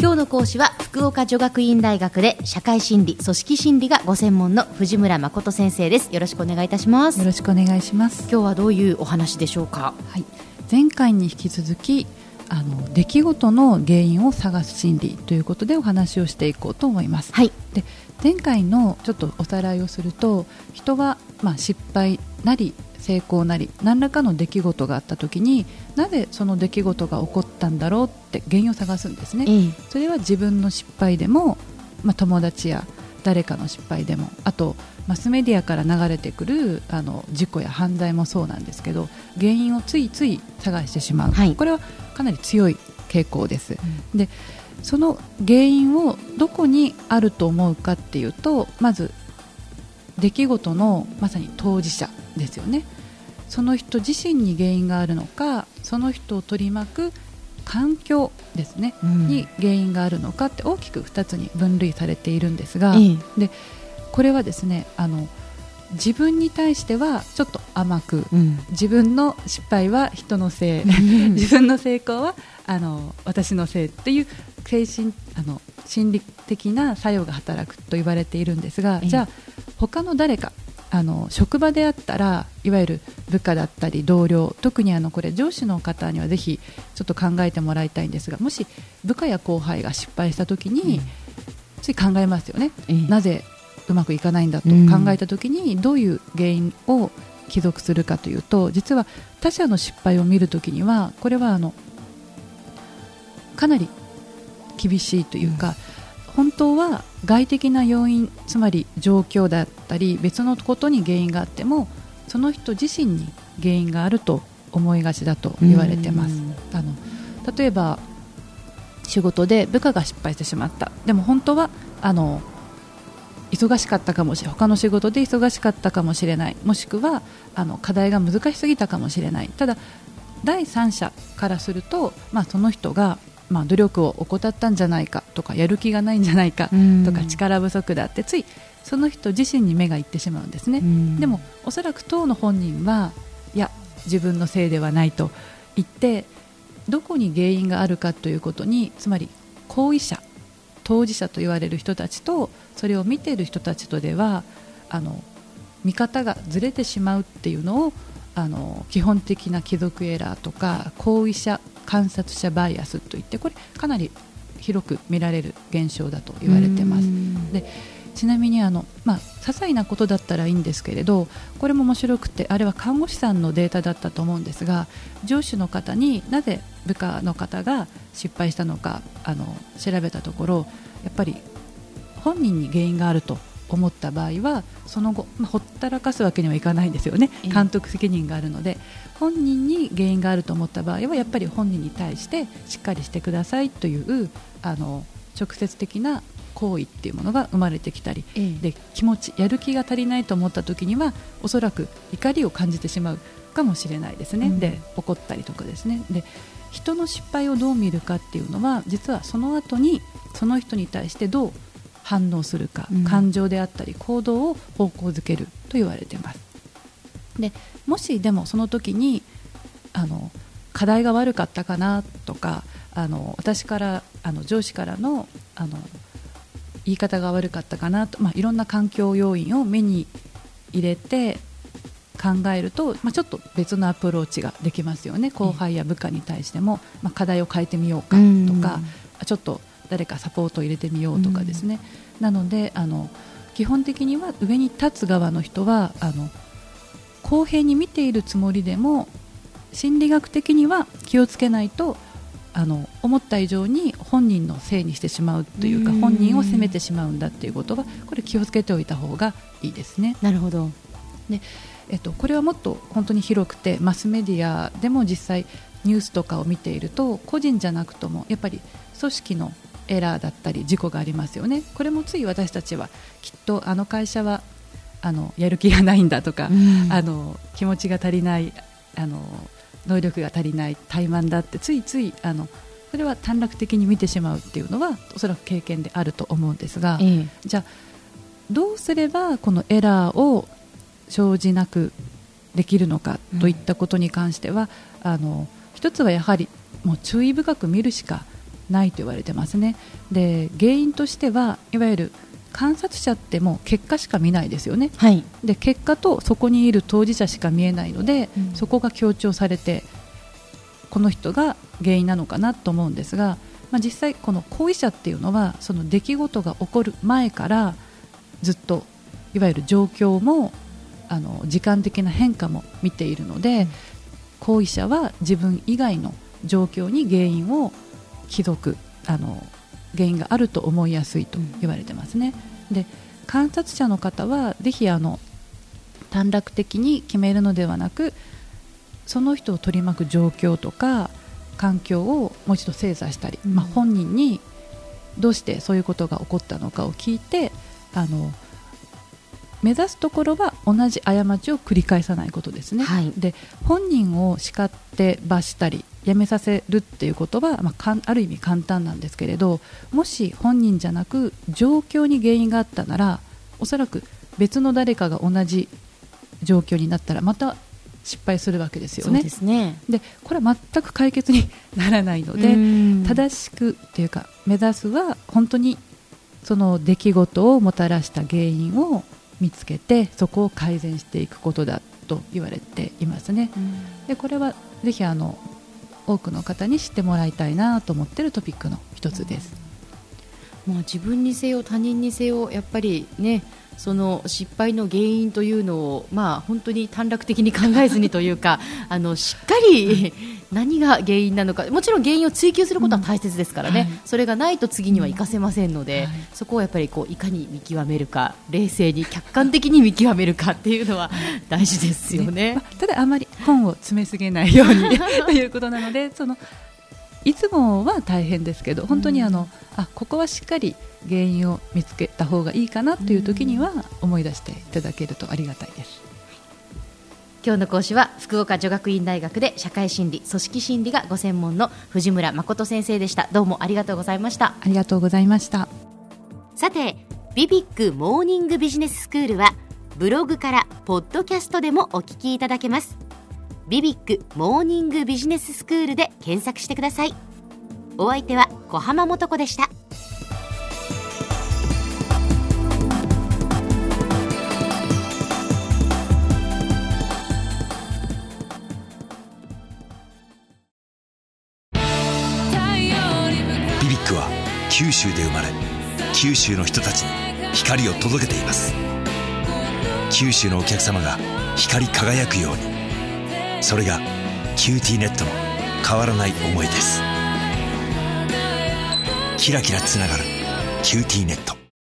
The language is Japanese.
今日の講師は福岡女学院大学で社会心理組織心理がご専門の藤村誠先生です。よろしくお願いいたします。よろしくお願いします。今日はどういうお話でしょうか？はい前回に引き続きあの出来事の原因を探す心理ということでお話をしていこうと思います。はい、で前回のちょっとおさらいをすると人はまあ失敗なり成功なり何らかの出来事があった時になぜその出来事が起こったんだろうって原因を探すんですね。ええ、それは自分の失敗でも、まあ、友達や誰かの失敗でもあとマスメディアから流れてくるあの事故や犯罪もそうなんですけど原因をついつい探してしまう、はい、これはかなり強い傾向です、うん、でその原因をどこにあると思うかっていうとまず出来事のまさに当事者ですよね。その人自身に原因があるのかその人を取り巻く環境ですね、うん、に原因があるのかって大きく2つに分類されているんですが、でこれはですねあの自分に対してはちょっと甘く、うん、自分の失敗は人のせい 自分の成功はあの私のせいっていう精神あの心理的な作用が働くと言われているんですが、じゃあ他の誰かあの職場であったらいわゆる部下だったり同僚特にあのこれ上司の方にはぜひちょっと考えてもらいたいんですがもし部下や後輩が失敗した時に、つい考えますよね、なぜうまくいかないんだと考えた時にどういう原因を帰属するかというと実は他者の失敗を見るときにはこれはあのかなり厳しいというか、本当は外的な要因つまり状況だったり別のことに原因があってもその人自身に原因があると思いがちだと言われてます。あの例えば仕事で部下が失敗してしまった。でも本当はあの忙しかったかもしれない他の仕事で忙しかったかもしれない。もしくはあの課題が難しすぎたかもしれない。ただ第三者からすると、まあ、その人が、まあ、努力を怠ったんじゃないかとかやる気がないんじゃないかとか力不足だってついその人自身に目がいってしまうんですね。でもおそらく当の本人はいや自分のせいではないと言ってどこに原因があるかということにつまり後遺者当事者と言われる人たちとそれを見ている人たちとではあの見方がずれてしまうっていうのをあの基本的な貴族エラーとか後遺者観察者バイアスといってこれかなり広く見られる現象だと言われてます。でちなみにあの、まあ、些細なことだったらいいんですけれどこれも面白くてあれは看護師さんのデータだったと思うんですが上司の方になぜ部下の方が失敗したのかあの調べたところやっぱり本人に原因があると思った場合はその後、まあ、ほったらかすわけにはいかないんですよね。監督責任があるので。本人に原因があると思った場合はやっぱり本人に対してしっかりしてくださいというあの直接的な行為っていうものが生まれてきたり、ええ、で気持ちやる気が足りないと思った時にはおそらく怒りを感じてしまうかもしれないですね、うん、で怒ったりとかですね。で人の失敗をどう見るかっていうのは実はその後にその人に対してどう反応するか、うん、感情であったり行動を方向づけると言われてます。でもしでもその時にあの課題が悪かったかなとかあの私からあの上司からのあの言い方が悪かったかなと、まあ、いろんな環境要因を目に入れて考えると、まあ、ちょっと別のアプローチができますよね。後輩や部下に対しても、まあ、課題を変えてみようかとか、ちょっと誰かサポートを入れてみようとかですね、なのであの基本的には上に立つ側の人はあの公平に見ているつもりでも心理学的には気をつけないとあの思った以上に本人のせいにしてしまうというか本人を責めてしまうんだということはこれ気をつけておいた方がいいですね。なるほど。でえっと、これはもっと本当に広くてマスメディアでも実際ニュースとかを見ていると個人じゃなくともやっぱり組織のエラーだったり事故がありますよね。これもつい私たちはきっとあの会社はあのやる気がないんだとか、うん、あの気持ちが足りないあの能力が足りない怠慢だってついついあのそれは短絡的に見てしまうっていうのはおそらく経験であると思うんですが、ええ、じゃあどうすればこのエラーを生じなくできるのかといったことに関しては、うん、あの一つはやはりもう注意深く見るしかないと言われてますね。で原因としてはいわゆる観察者ってもう結果しか見ないですよね、はい、で結果とそこにいる当事者しか見えないので、うん、そこが強調されてこの人が原因なのかなと思うんですが、まあ、実際この行為者っていうのはその出来事が起こる前からずっといわゆる状況もあの時間的な変化も見ているので、うん、行為者は自分以外の状況に原因を帰属あの原因があると思いやすいと言われてますね。うん、で観察者の方はぜひあの短絡的に決めるのではなくその人を取り巻く状況とか環境をもう一度精査したり、うん、まあ、本人にどうしてそういうことが起こったのかを聞いてあの目指すところは同じ過ちを繰り返さないことですね、はい、で本人を叱って罰したりやめさせるっていうことは、まあ、ある意味簡単なんですけれどもし本人じゃなく状況に原因があったならおそらく別の誰かが同じ状況になったらまた失敗するわけですよね。でね。でこれは全く解決にならないので正しくっていうか目指すは本当にその出来事をもたらした原因を見つけてそこを改善していくことだと言われていますね。でこれはぜひあの多くの方に知ってもらいたいなと思っているトピックの一つです。まあ、自分にせよ他人にせよやっぱりねその失敗の原因というのを、まあ、本当に短絡的に考えずにというか あのしっかり何が原因なのかもちろん原因を追求することは大切ですからね、うんはい、それがないと次には活かせませんので、うん。はい、そこをやっぱりこういかに見極めるか冷静に客観的に見極めるかっていうのは大事ですよね。ね。まあ、ただあまり本を詰めすぎないように ということなのでそのいつもは大変ですけど本当にあの、うん、あここはしっかり原因を見つけた方がいいかなという時には思い出していただけるとありがたいです。今日の講師は福岡女学院大学で社会心理組織心理がご専門の藤村誠先生でした。どうもありがとうございました。ありがとうございました。さてビビックモーニングビジネススクールはブログからポッドキャストでもお聞きいただけますビビックモーニングビジネススクールで検索してください。お相手は小浜もとこでした。BBIQ は九州で生まれ九州の人たちに光を届けています。九州のお客様が光り輝くように。それが QTnetの変わらない思いです。キラキラつながる「QTnet」